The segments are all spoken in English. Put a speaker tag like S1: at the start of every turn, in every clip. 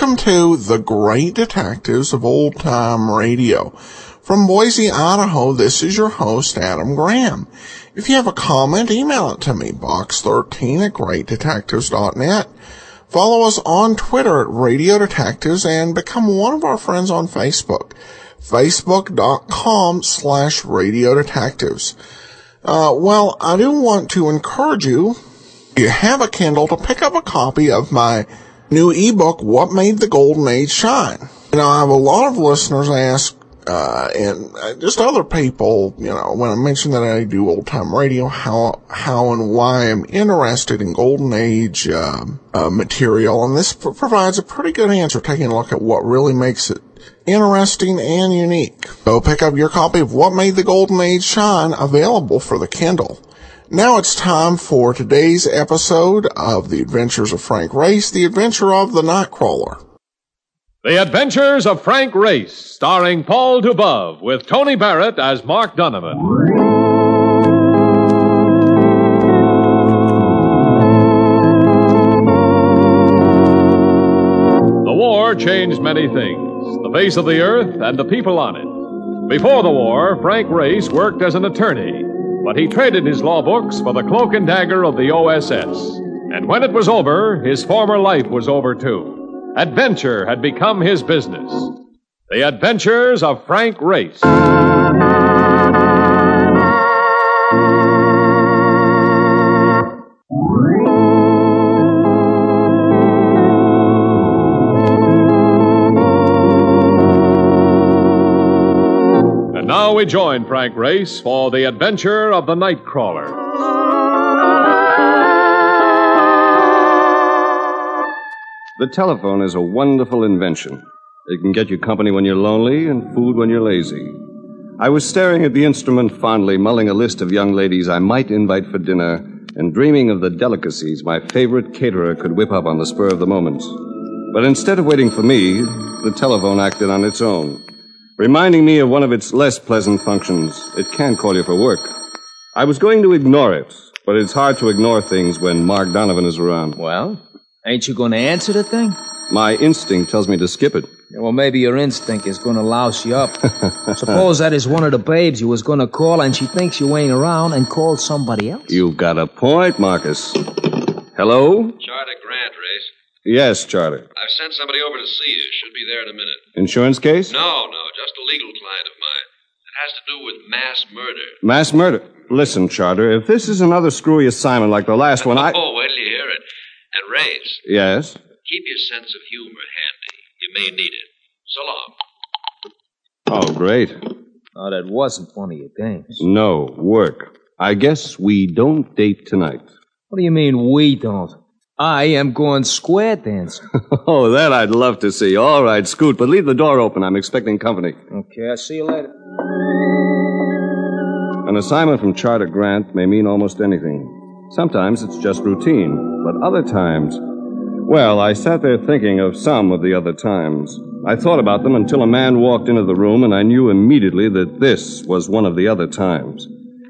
S1: Welcome to the Great Detectives of Old Time Radio. From Boise, Idaho, this is your host, Adam Graham. If you have a comment, email it to me, box13 at greatdetectives.net. Follow us on Twitter at Radio Detectives and become one of our friends on Facebook, facebook.com slash Radio Detectives. Uh, well, I do want to encourage you, if you have a Kindle, to pick up a copy of my new ebook, What Made the Golden Age Shine. You know, I have a lot of listeners ask, uh, and uh, just other people, you know, when I mention that I do old time radio, how, how and why I'm interested in golden age, uh, uh material. And this pr- provides a pretty good answer, taking a look at what really makes it interesting and unique. So pick up your copy of What Made the Golden Age Shine available for the Kindle. Now it's time for today's episode of The Adventures of Frank Race, The Adventure of the Nightcrawler.
S2: The Adventures of Frank Race, starring Paul Dubov, with Tony Barrett as Mark Donovan. The war changed many things the face of the earth and the people on it. Before the war, Frank Race worked as an attorney, but he traded his law books for the cloak and dagger of the OSS. And when it was over, his former life was over too. Adventure had become his business. The Adventures of Frank Race. We join Frank Race for the adventure of the Nightcrawler.
S3: The telephone is a wonderful invention. It can get you company when you're lonely and food when you're lazy. I was staring at the instrument fondly, mulling a list of young ladies I might invite for dinner, and dreaming of the delicacies my favorite caterer could whip up on the spur of the moment. But instead of waiting for me, the telephone acted on its own, reminding me of one of its less pleasant functions. It can call you for work. I was going to ignore it, but it's hard to ignore things when Mark Donovan is around.
S4: Well, ain't you going to answer the thing?
S3: My instinct tells me to skip it.
S4: Yeah, well, maybe your instinct is going to louse you up. Suppose that is one of the babes you was going to call, and she thinks you ain't around and called somebody else.
S3: You've got a point, Marcus. Hello?
S5: Charter Grant Race.
S3: Yes, Charter.
S5: I've sent somebody over to see you. Should be there in a minute.
S3: Insurance case?
S5: No, no, just a legal client of mine. It has to do with mass murder.
S3: Mass murder. Listen, Charter, if this is another screwy assignment like the last one, I.
S5: Oh, wait till you hear it. And Race,
S3: Yes?
S5: keep your sense of humor handy. You may need it. So long.
S3: Oh, great.
S4: Oh, that wasn't one of your games.
S3: No, work. I guess we don't date tonight.
S4: What do you mean we don't? I am going square dancing.
S3: oh, that I'd love to see. All right, Scoot, but leave the door open. I'm expecting company.
S4: Okay, I'll see you later.
S3: An assignment from Charter Grant may mean almost anything. Sometimes it's just routine, but other times. Well, I sat there thinking of some of the other times. I thought about them until a man walked into the room, and I knew immediately that this was one of the other times.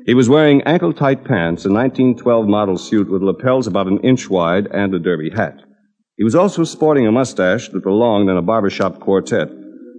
S3: He was wearing ankle tight pants, a 1912 model suit with lapels about an inch wide, and a derby hat. He was also sporting a mustache that belonged in a barbershop quartet.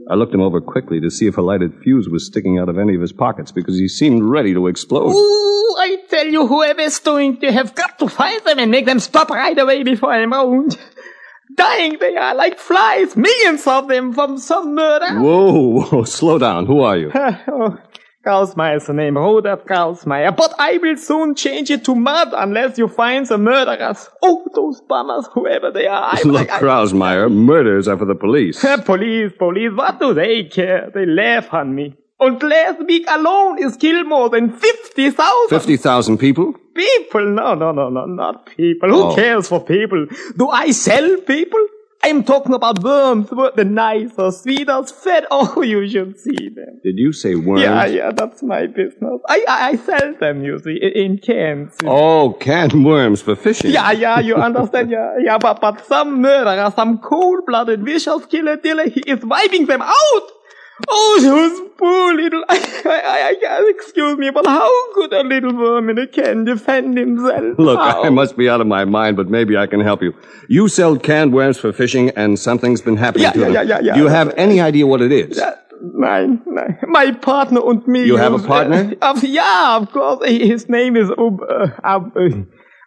S3: I looked him over quickly to see if a lighted fuse was sticking out of any of his pockets because he seemed ready to explode.
S6: Ooh, I tell you, whoever's doing to have got to find them and make them stop right away before I'm around. Dying they are like flies, millions of them from some murder.
S3: Whoa, whoa, slow down. Who are you?
S6: oh, Krausmeyer's the name, Rudolf Karlsmeyer. But I will soon change it to mud unless you find the murderers. Oh, those bummers, whoever they are. I,
S3: Look,
S6: I,
S3: Krausmeyer, murders are for the police.
S6: police, police, what do they care? They laugh on me. And last week alone is killed more than 50,000
S3: 50,000 people?
S6: people. No, no, no, no, not people. Who
S3: Oh.
S6: cares for people? Do I sell people? I'm talking about worms, wor- the nicer, sweeter, fat. Oh, you should see them.
S3: Did you say worms?
S6: Yeah, yeah, that's my business. I, I, I sell them, you see, in cans.
S3: Oh, canned worms for fishing.
S6: Yeah, yeah, you understand, yeah, yeah, but, but some murderer, some cold-blooded, vicious killer, dealer, he is wiping them out! Oh, those poor little, I, I, I, excuse me, but how could a little worm in a can defend himself?
S3: Look,
S6: How?
S3: I must be out of my mind, but maybe I can help you. You sell canned worms for fishing, and something's been happening
S6: Yeah,
S3: to
S6: yeah,
S3: them.
S6: yeah, yeah, yeah.
S3: Do you have any idea what it is?
S6: Nein, nein. My partner and me.
S3: You have a partner?
S6: Uh, of, yeah, of course. His name is Ub. Uh, uh,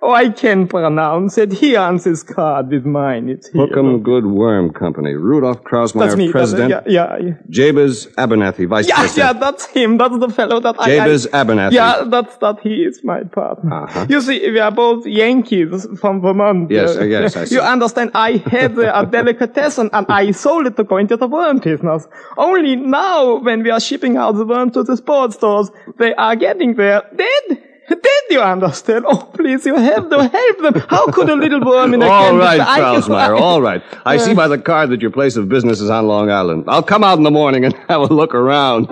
S6: oh, I can pronounce it. He answers card with mine. It's here.
S3: Hookham Good Worm Company. Rudolph Krausmeyer,
S6: me. that's-
S3: president.
S6: yeah, yeah, yeah.
S3: Jabez Abernathy, vice
S6: Yeah, yeah,
S3: president.
S6: that's him. That's the fellow that I.
S3: Jabez Abernathy.
S6: Yeah, that's that. He is my partner.
S3: Uh-huh.
S6: You see, we are both Yankees from Vermont.
S3: Yes,
S6: Uh,
S3: yes, I see.
S6: You understand? I had uh, a delicatessen and I sold it to go into the worm business. Only now, when we are shipping out the worm to the sports stores, they are getting there dead. Dead, you understand? Oh, please, you have to help them. How could a little worm in a
S3: All
S6: can...
S3: right, Krausmeyer, all right. I see by the card that your place of business is on Long Island. I'll come out in the morning and have a look around.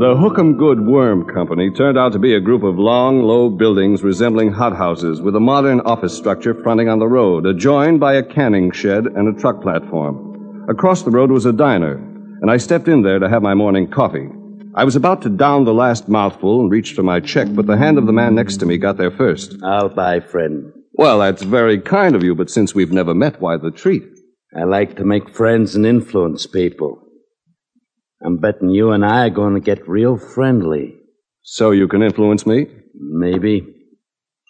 S3: The Hookham Good Worm Company turned out to be a group of long, low buildings resembling hothouses with a modern office structure fronting on the road, adjoined by a canning shed and a truck platform. Across the road was a diner, and I stepped in there to have my morning coffee. I was about to down the last mouthful and reach for my check, but the hand of the man next to me got there first.
S7: I'll buy, friend.
S3: Well, that's very kind of you, but since we've never met, why the treat?
S7: I like to make friends and influence people. I'm betting you and I are going to get real friendly.
S3: So you can influence me?
S7: Maybe.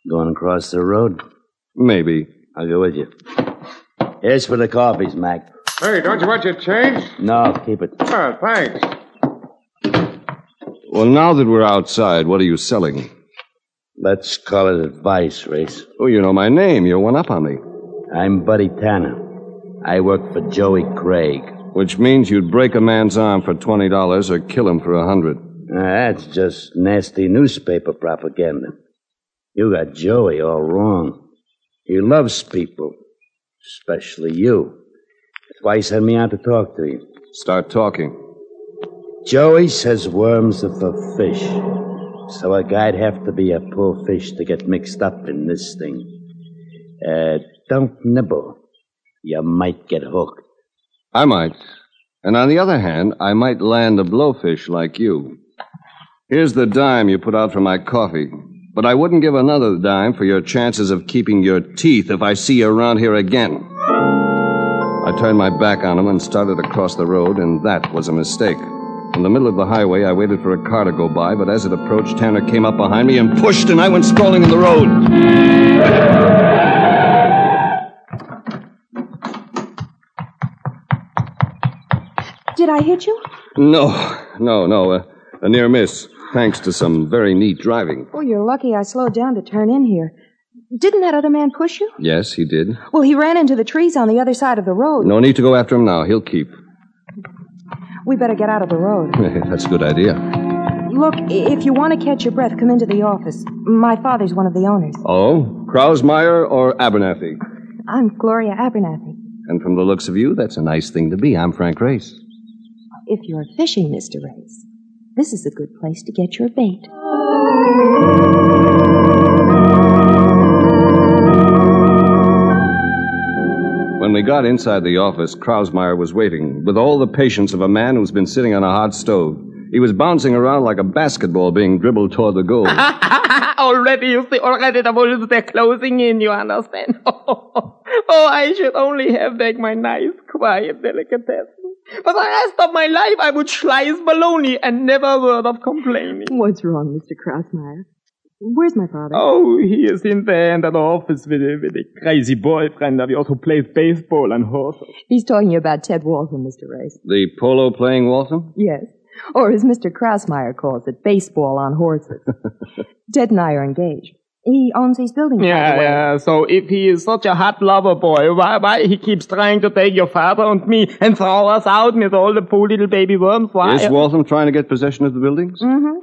S7: Going across the road?
S3: Maybe.
S7: I'll go with you. Here's for the coffees, Mac.
S2: Hey, don't you want your change?
S7: No, keep it.
S2: Oh, thanks.
S3: Well, now that we're outside, what are you selling?
S7: Let's call it advice, Race.
S3: Oh, you know my name. You're one up on me.
S7: I'm Buddy Tanner. I work for Joey Craig.
S3: Which means you'd break a man's arm for $20 or kill him for a 100
S7: Uh, that's just nasty newspaper propaganda. You got Joey all wrong. He loves people, especially you. That's why he sent me out to talk to you.
S3: Start talking.
S7: Joey says worms are for fish. So a guy'd have to be a poor fish to get mixed up in this thing. Uh, don't nibble. You might get hooked.
S3: I might. And on the other hand, I might land a blowfish like you. Here's the dime you put out for my coffee. But I wouldn't give another dime for your chances of keeping your teeth if I see you around here again. I turned my back on him and started across the road, and that was a mistake. In the middle of the highway, I waited for a car to go by, but as it approached, Tanner came up behind me and pushed, and I went sprawling in the road.
S8: Did I hit you?
S3: No, no, no. A, a near miss, thanks to some very neat driving.
S8: Oh, you're lucky I slowed down to turn in here. Didn't that other man push you?
S3: Yes, he did.
S8: Well, he ran into the trees on the other side of the road.
S3: No need to go after him now. He'll keep.
S8: We better get out of the road.
S3: That's a good idea.
S8: Look, if you want to catch your breath, come into the office. My father's one of the owners.
S3: Oh, Krausmeyer or Abernathy?
S8: I'm Gloria Abernathy.
S3: And from the looks of you, that's a nice thing to be. I'm Frank Race.
S8: if you're fishing, Mr. Race, this is a good place to get your bait.
S3: When we got inside the office, Krausmeyer was waiting with all the patience of a man who's been sitting on a hot stove. He was bouncing around like a basketball being dribbled toward the goal.
S6: already, you see, already the wolves, they're closing in, you understand? Oh, oh, I should only have back my nice, quiet delicatessen. For the rest of my life, I would slice bologna and never a word of complaining.
S8: What's wrong, Mr. Krausmeyer? Where's my father?
S6: Oh, he is in there in that office with a, with a crazy boyfriend of yours who plays baseball and horses.
S8: He's talking about Ted Walton, Mr. Race.
S3: the polo playing Walton?
S8: Yes. Or as Mr. Krausmeyer calls it, baseball on horses. Ted and I are engaged. He owns these buildings. by the
S6: Yeah,
S8: way.
S6: yeah. So if he is such a hot lover boy, why, why he keeps trying to take your father and me and throw us out with all the poor little baby worms? Why?
S3: Is Walton trying to get possession of the buildings?
S8: Mm-hmm.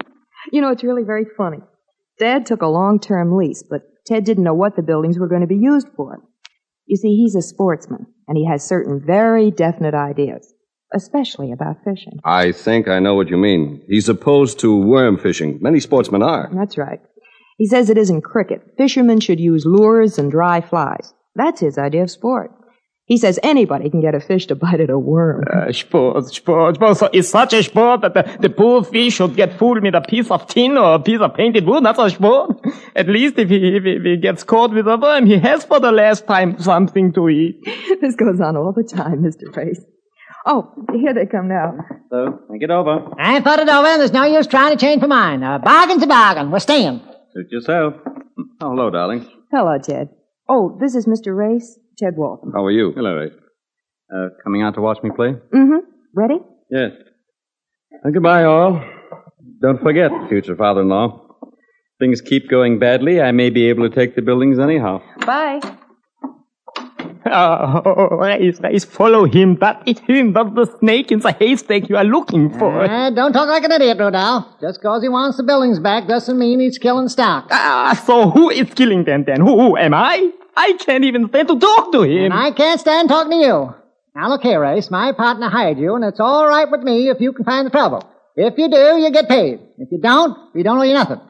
S8: You know, it's really very funny. Dad took a long-term lease, but Ted didn't know what the buildings were going to be used for. You see, he's a sportsman, and he has certain very definite ideas, especially about fishing.
S3: I think I know what you mean. He's opposed to worm fishing. Many sportsmen are.
S8: That's right. He says it isn't cricket. Fishermen should use lures and dry flies. That's his idea of sport. He says anybody can get a fish to bite at a worm.
S6: Uh, sport, sport, sport. So it's such a sport that the, the poor fish should get fooled with a piece of tin or a piece of painted wood. That's a sport. At least if he, if he, if he gets caught with a worm, he has for the last time something to eat.
S8: this goes on all the time, Mr. Race. Oh, here they come now.
S9: So, think it over.
S10: I thought it over. And there's no use trying to change my mind. A bargain's a bargain. We're staying.
S9: Suit yourself.
S3: Oh, hello, darling.
S8: Hello, Ted. Oh, this is Mr. Race, Ted Walton.
S3: How are you?
S9: Hello, Ray. Uh, coming out to watch me play?
S8: Mm-hmm. Ready?
S9: Yes. And goodbye, all. Don't forget, future father-in-law. Things keep going badly. I may be able to take the buildings anyhow.
S8: Bye.
S6: Oh, Race, Race, follow him. That is him. That's the snake in the haystack you are looking for.
S10: Uh, don't talk like an idiot, Rudolph. Just cause he wants the buildings back doesn't mean he's killing stock.
S6: Ah, so who is killing them then? Who, who am I? I can't even stand to talk to him.
S10: And I can't stand talking to you. Now look here, Race. My partner hired you, and it's all right with me if you can find the trouble. If you do, you get paid. If you don't, we don't owe you nothing.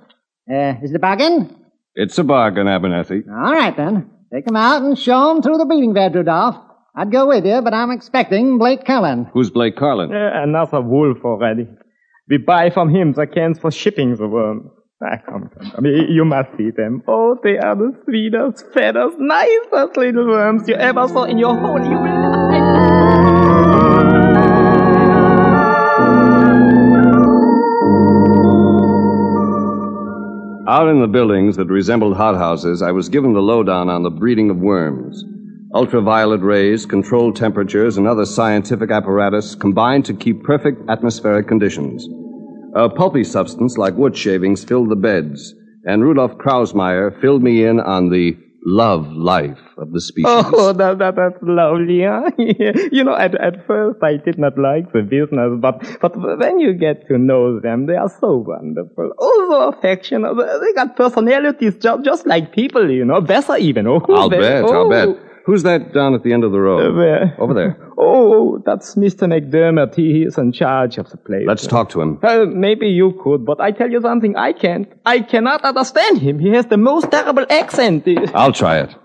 S10: Uh, is it a bargain?
S3: It's a bargain, Abernathy.
S10: All right, then. Take him out and show him through the breeding bed, Rudolph. I'd go with you, but I'm expecting Blake Carlin.
S3: Who's Blake Carlin?
S6: Uh, another wolf already. We buy from him the cans for shipping the worms. Ah, come, come, come. You must see them. Oh, they are the sweetest, fattest, nicest little worms you ever saw in your whole life.
S3: Out in the buildings that resembled hothouses, I was given the lowdown on the breeding of worms. Ultraviolet rays, controlled temperatures, and other scientific apparatus combined to keep perfect atmospheric conditions. A pulpy substance like wood shavings filled the beds, and Rudolf Krausmeyer filled me in on the love life of the species.
S6: Oh, that, that, that's lovely, huh? you know, at, at first I did not like the business, but, but when you get to know them, they are so wonderful. Oh, so affectionate. They got personalities just, just like people, you know, better even. Oh,
S3: I'll bet,
S6: oh.
S3: I'll bet. Who's that down at the end of the row?
S6: Uh, where?
S3: Over there.
S6: Oh, that's Mr. McDermott. He is in charge of the place.
S3: Let's talk to him.
S6: Uh, maybe you could, but I tell you something, I can't. I cannot understand him. He has the most terrible accent.
S3: I'll try it.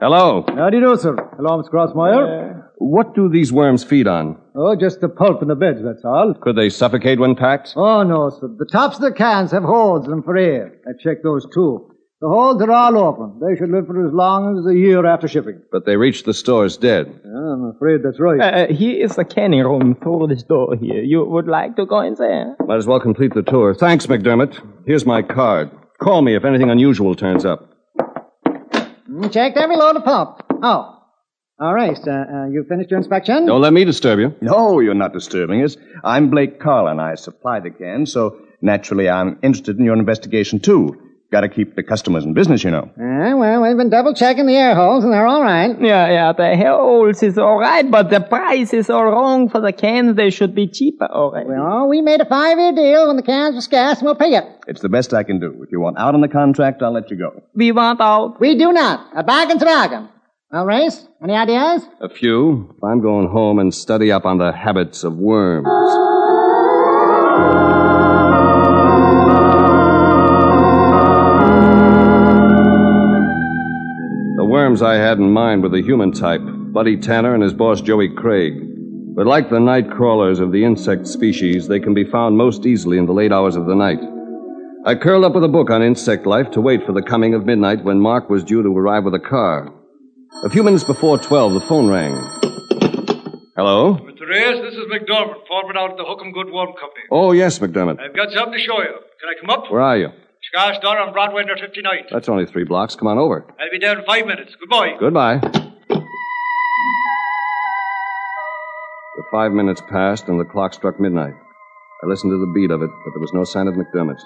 S3: Hello.
S11: How do you do, sir? Hello, Mr. Krausmeyer.
S3: What do these worms feed on?
S11: Oh, just the pulp in the beds, that's all.
S3: Could they suffocate when packed?
S11: Oh, no, sir. The tops of the cans have holes in them for air. I checked those, too. The holes are all open. They should live for as long as a year after shipping.
S3: But they reach the stores dead.
S11: I'm afraid that's right.
S6: Uh, here is the canning room through this door here. You would like to go in there?
S3: Might as well complete the tour. Thanks, McDermott. Here's my card. Call me if anything unusual turns up.
S10: Mm, Checked every load of pulp. Oh. All right. Uh, uh, you finished your inspection?
S3: Don't let me disturb you.
S12: No, you're not disturbing us. I'm Blake Carlin. I supply the cans, so naturally I'm interested in your investigation, too. Got to keep the customers in business, you know.
S10: Uh, well, we've been double checking the air holes, and they're all right.
S6: Yeah, yeah, the holes is all right, but the price is all wrong for the cans. They should be cheaper already.
S10: Well, we made a five-year deal when the cans were scarce, and we'll pay you.
S12: It's the best I can do. If you want out on the contract, I'll let you go.
S6: We want out.
S10: We do not. A bargain's a bargain. Well, Race, any ideas?
S3: A few. I'm going home and study up on the habits of worms. The worms I had in mind were the human type Buddy Tanner and his boss Joey Craig. But like the night crawlers of the insect species, they can be found most easily in the late hours of the night. I curled up with a book on insect life to wait for the coming of midnight when Mark was due to arrive with a car. A few minutes before 12, the phone rang. Hello?
S13: Mr. Race, this is McDermott, foreman out at the Hookham Good Worm Company.
S3: Oh, yes, McDermott.
S13: I've got something to show you. Can I come up?
S3: Where are you?
S13: Scar Store on Broadway near 59th.
S3: That's only three blocks. Come on over.
S13: I'll be there in five minutes. Goodbye.
S3: Goodbye. The five minutes passed and the clock struck midnight. I listened to the beat of it, but there was no sign of McDermott.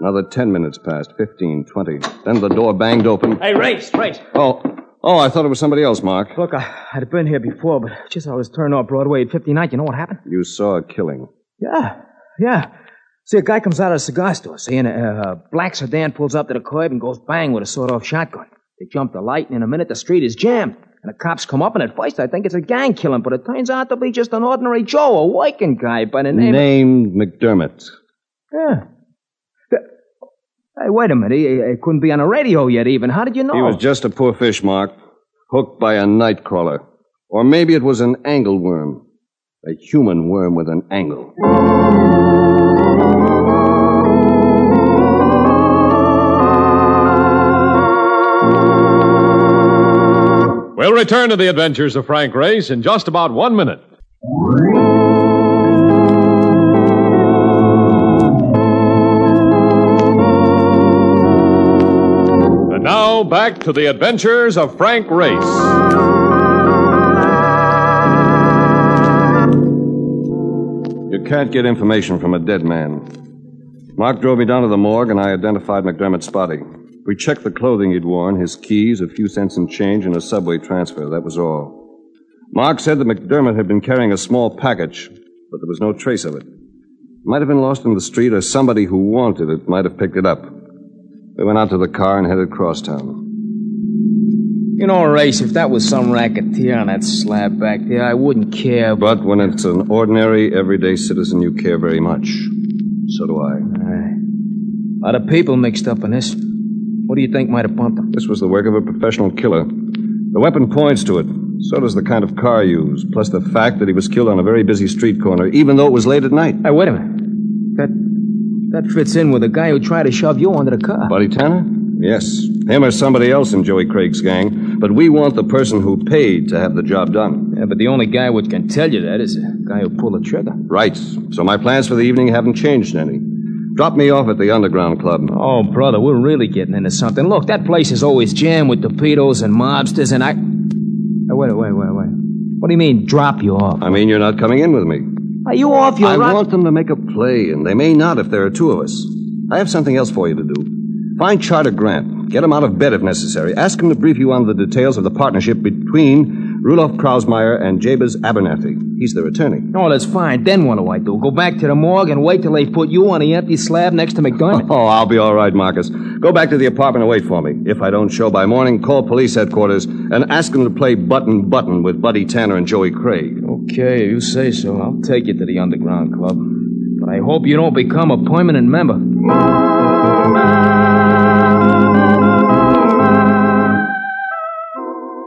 S3: Another ten minutes passed, fifteen, twenty. Then the door banged open.
S4: Hey, Race, Race.
S3: Oh, oh, I thought it was somebody else, Mark.
S4: Look, I, I'd been here before, but just as I was turning off Broadway at 59, you know what happened?
S3: You saw a killing.
S4: Yeah, yeah. See, a guy comes out of a cigar store, see, and a, a black sedan pulls up to the curb and goes bang with a sawed-off shotgun. They jump the light, and in a minute the street is jammed. And the cops come up, and at first I think it's a gang killing, but it turns out to be just an ordinary Joe, a working guy by the name
S3: Named McDermott.
S4: Yeah. Hey, wait a minute. He, he couldn't be on the radio yet, even. How did you know?
S3: He was just a poor fish, Mark. Hooked by a night crawler. Or maybe it was an angle worm. A human worm with an angle.
S2: We'll return to the adventures of Frank Race in just about one minute. And now, back to the adventures of Frank Race.
S3: You can't get information from a dead man. Mark drove me down to the morgue and I identified McDermott's body. We checked the clothing he'd worn, his keys, a few cents in change, and a subway transfer. That was all. Mark said that McDermott had been carrying a small package, but there was no trace of it. It might have been lost in the street, or somebody who wanted it might have picked it up. We went out to the car and headed crosstown.
S4: You know, Race, if that was some racketeer on that slab back there, I wouldn't care.
S3: But when it's an ordinary, everyday citizen, you care very much. So do I.
S4: A lot of people mixed up in this. What do you think might have bumped him?
S3: This was the work of a professional killer. The weapon points to it. So does the kind of car used, plus the fact that he was killed on a very busy street corner, even though it was late at night.
S4: Hey, wait a minute. That that fits in with the guy who tried to shove you under the car.
S3: Buddy Tanner? Yes. Him or somebody else in Joey Craig's gang. But we want the person who paid to have the job done.
S4: Yeah, but the only guy which can tell you that is the guy who pulled the trigger.
S3: Right. So my plans for the evening haven't changed any. Drop me off at the Underground Club.
S4: Oh, brother, we're really getting into something. Look, that place is always jammed with torpedoes and mobsters, and I. Hey, wait, wait, wait, wait. What do you mean, drop you off?
S3: I mean, you're not coming in with me.
S4: Are you off your
S3: I
S4: rock-
S3: want them to make a play, and they may not if there are two of us. I have something else for you to do. Find Charter Grant. Get him out of bed if necessary. Ask him to brief you on the details of the partnership between Rudolph Krausmeyer and Jabez Abernathy. He's their attorney.
S4: No, that's fine. Then what do I do? Go back to the morgue and wait till they put you on the empty slab next to McDermott?
S3: Oh, I'll be all right, Marcus. Go back to the apartment and wait for me. If I don't show by morning, call police headquarters and ask them to play button button with Buddy Tanner and Joey Craig.
S4: Okay, you say so. I'll take you to the Underground Club. But I hope you don't become a permanent member.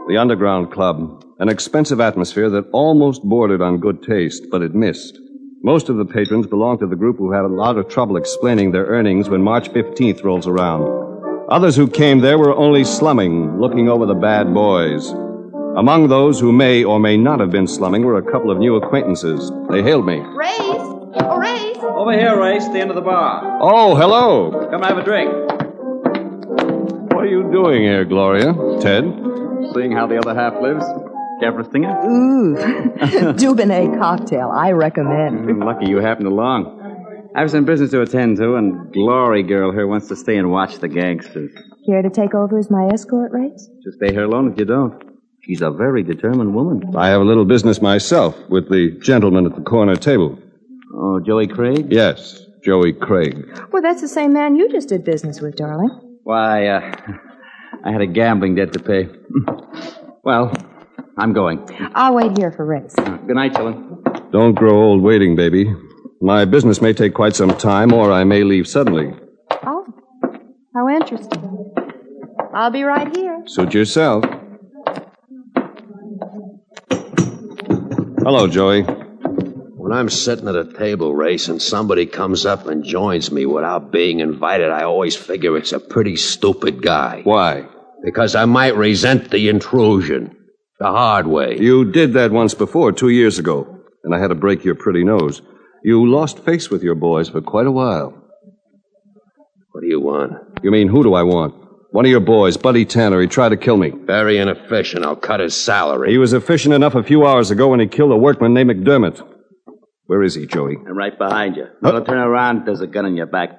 S3: The Underground Club, an expensive atmosphere that almost bordered on good taste, but it missed. Most of the patrons belonged to the group who had a lot of trouble explaining their earnings when March 15th rolls around. Others who came there were only slumming, looking over the bad boys. Among those who may or may not have been slumming were a couple of new acquaintances. They hailed me.
S14: Race! Oh, Race!
S9: Over here, Race, the end of the bar.
S3: Oh, hello.
S9: Come have a drink.
S3: What are you doing here, Gloria? Ted?
S9: Seeing how the other half lives. Care for stinger?
S8: Ooh, Dubonnet cocktail. I recommend.
S9: Mm, Lucky you happened along. I have some business to attend to, and Glory Girl here wants to stay and watch the gangsters.
S8: Care to take over as my escort, Race?
S9: Just stay here alone if you don't. She's a very determined woman.
S3: I have a little business myself with the gentleman at the corner table.
S9: Oh, Joey Craig?
S3: Yes, Joey Craig.
S8: Well, that's the same man you just did business with, darling.
S9: Why, uh, I had a gambling debt to pay. Well, I'm going.
S8: I'll wait here for Race.
S9: Uh, good night, Ellen.
S3: Don't grow old waiting, baby. My business may take quite some time, or I may leave suddenly.
S8: Oh, how interesting. I'll be right here.
S3: Suit yourself. Hello, Joey.
S15: When I'm sitting at a table race and somebody comes up and joins me without being invited, I always figure it's a pretty stupid guy.
S3: Why?
S15: Because I might resent the intrusion. The hard way.
S3: You did that once before, two years ago, and I had to break your pretty nose. You lost face with your boys for quite a while.
S15: What do you want?
S3: You mean, who do I want? One of your boys, Buddy Tanner, he tried to kill me.
S15: Very inefficient. I'll cut his salary.
S3: He was efficient enough a few hours ago when he killed a workman named McDermott. Where is he, Joey?
S7: I'm right behind you. Don't turn around. There's a gun in your back.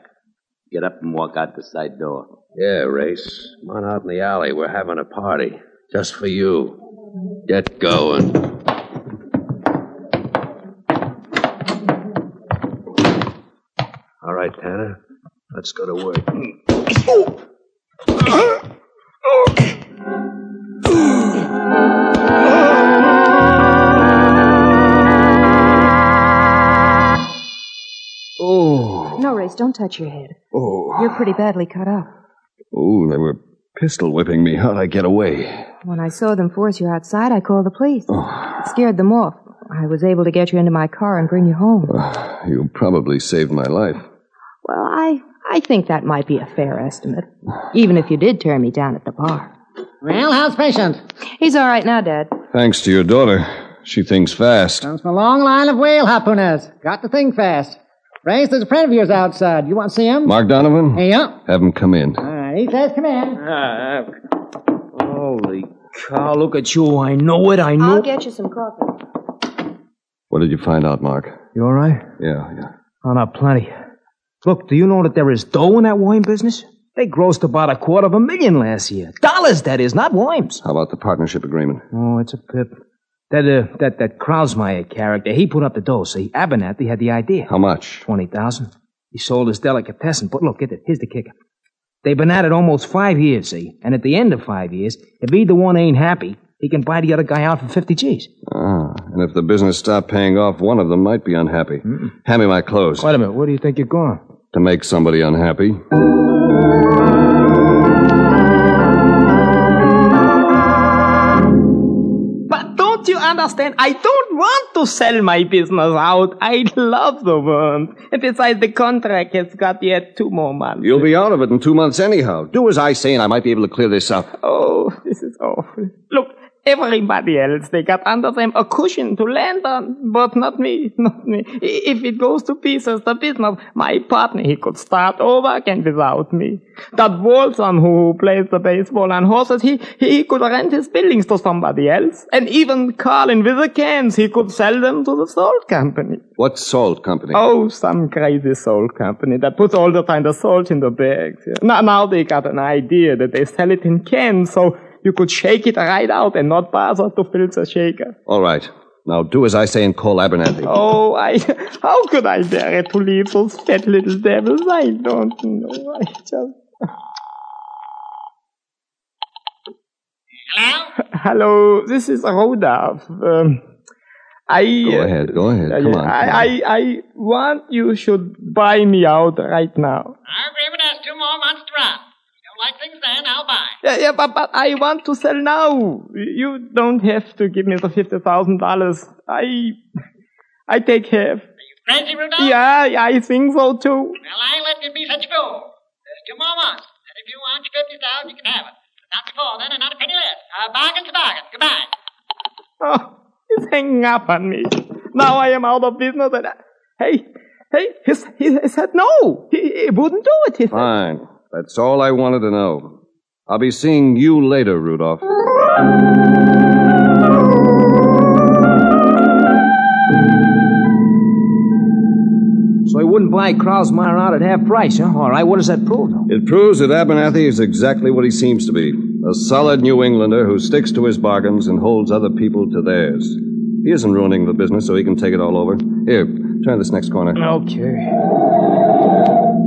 S7: Get up and walk out the side door.
S15: Yeah, Race. Come on out in the alley. We're having a party. Just for you. Get going. All right, Tanner. Let's go to work.
S3: Oh.
S8: Oh. Don't touch your head.
S3: Oh.
S8: You're pretty badly cut up.
S3: Oh, they were pistol whipping me. How'd I get away?
S8: When I saw them force you outside, I called the police.
S3: Oh.
S8: It scared them off. I was able to get you into my car and bring you home.
S3: Uh, you probably saved my life.
S8: Well, I I think that might be a fair estimate, even if you did turn me down at the bar.
S10: Well, how's patient?
S8: He's all right now, Dad.
S3: Thanks to your daughter. She thinks fast.
S10: Comes from a long line of whale harpooners. Got to think fast. Race, there's a friend of yours outside. You want to see him?
S3: Mark Donovan?
S10: Hey, Yeah.
S3: Have him come in.
S10: All right, he says come in.
S4: Ah, holy cow, look at you. I know it, I know
S8: I'll get you some coffee.
S3: What did you find out, Mark?
S4: You all right?
S3: Yeah, yeah.
S4: Oh, not plenty. Look, do you know that there is dough in that wine business? They grossed about a quarter of a million last year. Dollars, that is, not wimes.
S3: How about the partnership agreement?
S4: Oh, it's a pip. That, uh, that, that Krausmeyer character, he put up the dough. See, Abernathy had the idea.
S3: How much?
S4: 20000 He sold his delicatessen. But look, get it. Here's the kicker. They've been at it almost five years, see? And at the end of five years, if either one ain't happy, he can buy the other guy out for 50 G's.
S3: Ah, and if the business stopped paying off, one of them might be unhappy. Hand me my clothes.
S4: Wait a minute. Where do you think you're going?
S3: To make somebody unhappy.
S6: Understand? I don't want to sell my business out. I love the worm. And besides, the contract has got yet two more months.
S3: You'll be out of it in two months anyhow. Do as I say, and I might be able to clear this up.
S6: Oh, this is awful. Look, everybody else, they got under them a cushion to land on, but not me, not me. If it goes to pieces, the business, my partner, he could start over again without me. That Walton who plays the baseball and horses, he, he could rent his buildings to somebody else. And even Carlin with the cans, he could sell them to the salt company.
S3: What salt company?
S6: Oh, some crazy salt company that puts all the kind of salt in the bags. Now, now they got an idea that they sell it in cans, so you could shake it right out and not bother to fill the shaker.
S3: All right. Now do as I say and call Abernathy.
S6: Oh, I, how could I dare to leave those fat little devils? I don't know. I just. Hello? Hello, this is Rhoda. Um, I.
S3: Go ahead, go ahead.
S6: Uh,
S3: Come
S6: yeah,
S3: on.
S6: I, I, I want you should buy me out right now.
S14: I agree with that. Two more months to run. You don't like things then, I'll buy.
S6: Yeah, yeah, but, but I want to sell now. You don't have to give me the fifty thousand dollars. I, I take half.
S14: Crazy, Rudolph?
S6: Yeah, yeah, I think so too.
S14: Well, I ain't letting you be such a fool. There's two more months. And if you want your fifty thousand, you can have it. But not before then, and not a penny less. A bargain's a bargain. Goodbye.
S6: Oh, he's hanging up on me. Now I am out of business. And I, hey, hey, he, he, he said no. He, he wouldn't do it. He said,
S3: Fine. That's all I wanted to know. I'll be seeing you later, Rudolph.
S4: So he wouldn't buy Krausmeyer out at half price, huh? All right, what does that prove, though?
S3: It proves that Abernathy is exactly what he seems to be a solid New Englander who sticks to his bargains and holds other people to theirs. He isn't ruining the business so he can take it all over. Here, turn this next corner.
S4: Okay.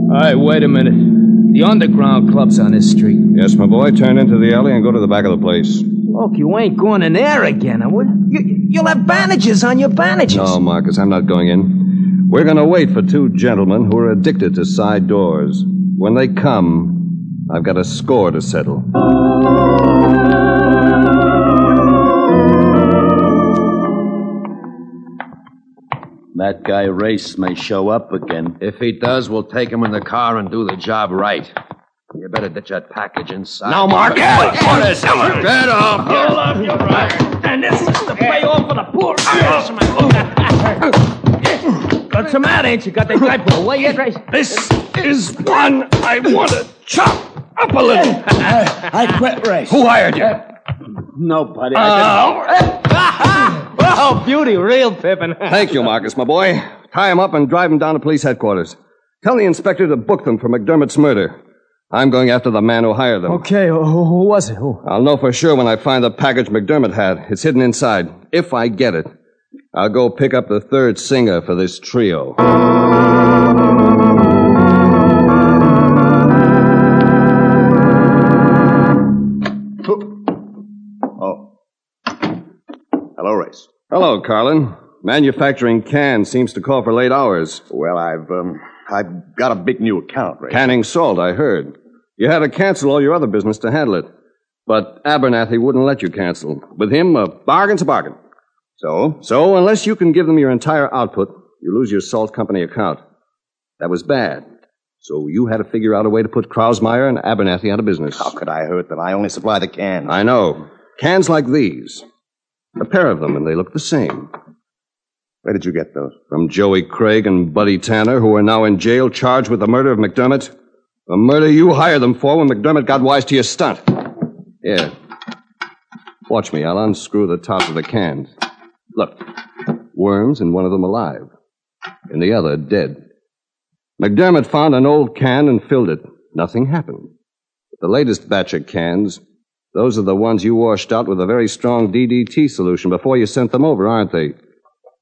S4: All right, wait a minute. The underground club's on this street.
S3: Yes, my boy, turn into the alley and go to the back of the place.
S4: Look, you ain't going in there again. Will you, you'll have bandages on your bandages.
S3: No, Marcus, I'm not going in. We're going to wait for two gentlemen who are addicted to side doors. When they come, I've got a score to settle.
S7: That guy Race may show up again.
S15: If he does, we'll take him in the car and do the job right. You better ditch that package inside.
S4: No, Mark.
S15: What, what is it? Get up!
S4: Hold on, you're right. And this is the payoff for the poor Irishman. What's the matter? Ain't you got that guy put away yet, eh, Race?
S9: This is one I want to chop up a little.
S7: I quit race.
S9: Who hired you?
S7: Nobody.
S4: Oh, Oh, beauty, real Pippin.
S3: Thank you, Marcus, my boy. Tie him up and drive him down to police headquarters. Tell the inspector to book them for McDermott's murder. I'm going after the man who hired them.
S4: Okay, who, who was it? Who?
S3: I'll know for sure when I find the package McDermott had. It's hidden inside. If I get it, I'll go pick up the third singer for this trio.
S12: Hello,
S3: Carlin. Manufacturing cans seems to call for late hours.
S12: Well, I've um, I've got a big new account.
S3: Canning salt, I heard. You had to cancel all your other business to handle it. But Abernathy wouldn't let you cancel. With him, a bargain's a bargain.
S12: So?
S3: So, unless you can give them your entire output, you lose your salt company account. That was bad. So you had to figure out a way to put Krausmeyer and Abernathy out of business.
S12: How could I hurt them? I only supply the cans.
S3: I know. Cans like these. A pair of them, and they look the same.
S12: Where did you get those?
S3: From Joey Craig and Buddy Tanner, who are now in jail charged with the murder of McDermott. A murder you hired them for when McDermott got wise to your stunt. Here. Watch me. I'll unscrew the top of the cans. Look. Worms in one of them alive. In the other, dead. McDermott found an old can and filled it. Nothing happened. But the latest batch of cans, those are the ones you washed out with a very strong DDT solution before you sent them over, aren't they?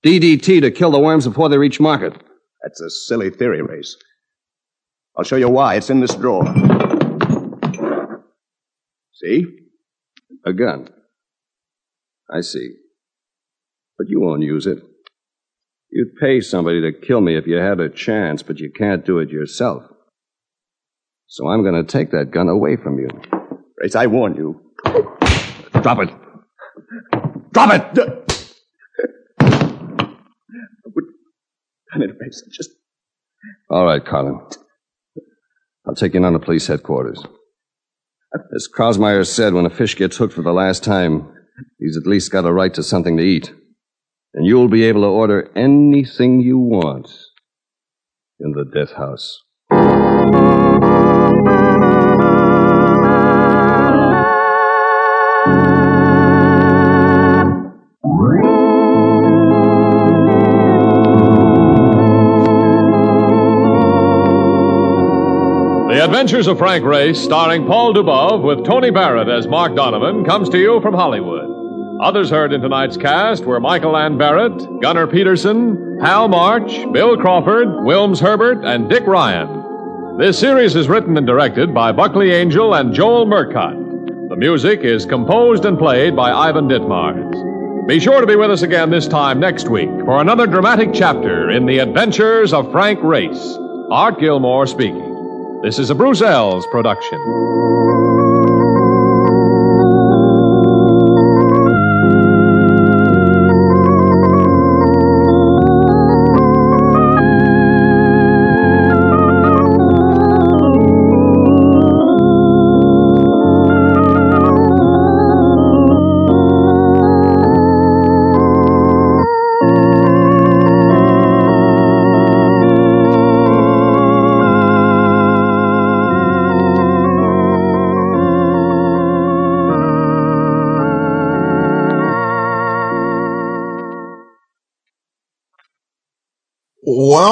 S3: DDT to kill the worms before they reach market.
S12: That's a silly theory, Race. I'll show you why. It's in this drawer. See?
S3: A gun. I see. But you won't use it. You'd pay somebody to kill me if you had a chance, but you can't do it yourself. So I'm going to take that gun away from you.
S12: Race, I warn you.
S3: Drop it. Drop it!
S12: Done it. Just
S3: All right, Carlin. I'll take you down to police headquarters. As Krausmeyer said, when a fish gets hooked for the last time, he's at least got a right to something to eat. And you'll be able to order anything you want in the death house.
S2: Adventures of Frank Race, starring Paul Dubov with Tony Barrett as Mark Donovan, comes to you from Hollywood. Others heard in tonight's cast were Michael Ann Barrett, Gunnar Peterson, Hal March, Bill Crawford, Wilms Herbert, and Dick Ryan. This series is written and directed by Buckley Angell and Joel Murcott. The music is composed and played by Ivan Ditmars. Be sure to be with us again this time next week for another dramatic chapter in the adventures of Frank Race. Art Gilmore speaking. This is a Bruce Eells production.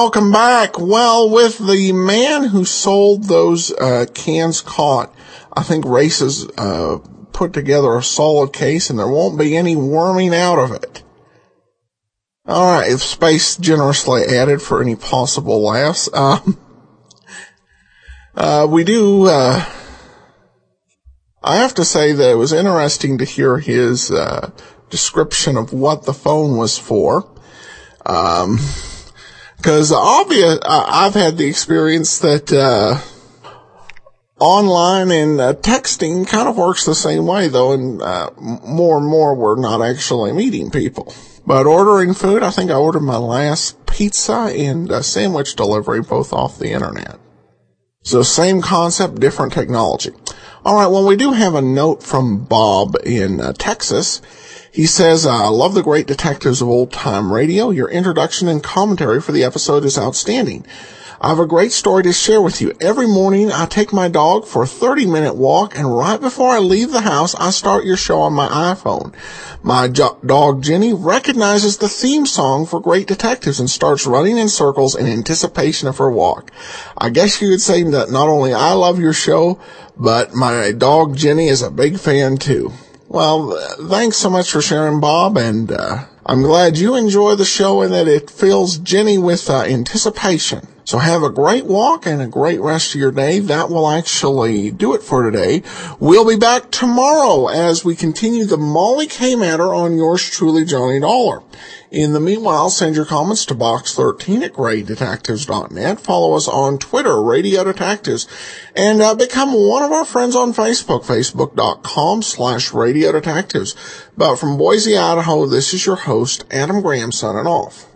S1: Welcome back. Well, with the man who sold those uh, cans caught, I think Race has uh, put together a solid case, and there won't be any worming out of it. All right, if space generously added for any possible laughs. Um, uh, we do. Uh, I have to say that it was interesting to hear his uh, description of what the phone was for. Um, because I've had the experience that uh, online and uh, texting kind of works the same way, though, and uh, more and more we're not actually meeting people. But ordering food, I think I ordered my last pizza and a sandwich delivery both off the internet. So same concept, different technology. All right, well, we do have a note from Bob in uh, Texas. He says, I love the great detectives of old time radio. Your introduction and commentary for the episode is outstanding. I have a great story to share with you. Every morning I take my dog for a 30 minute walk and right before I leave the house, I start your show on my iPhone. My jo- dog Jenny recognizes the theme song for Great Detectives and starts running in circles in anticipation of her walk. I guess you could say that not only I love your show, but my dog Jenny is a big fan too. Well, thanks so much for sharing, Bob, and uh, I'm glad you enjoy the show and that it fills Jenny with uh, anticipation. So have a great walk and a great rest of your day. That will actually do it for today. We'll be back tomorrow as we continue the Molly K matter on yours truly, Johnny Dollar. In the meanwhile, send your comments to box13 at greatdetectives.net. Follow us on Twitter, Radio Detectives, and uh, become one of our friends on Facebook, facebook.com slash Radio Detectives. But from Boise, Idaho, this is your host, Adam Graham, signing off.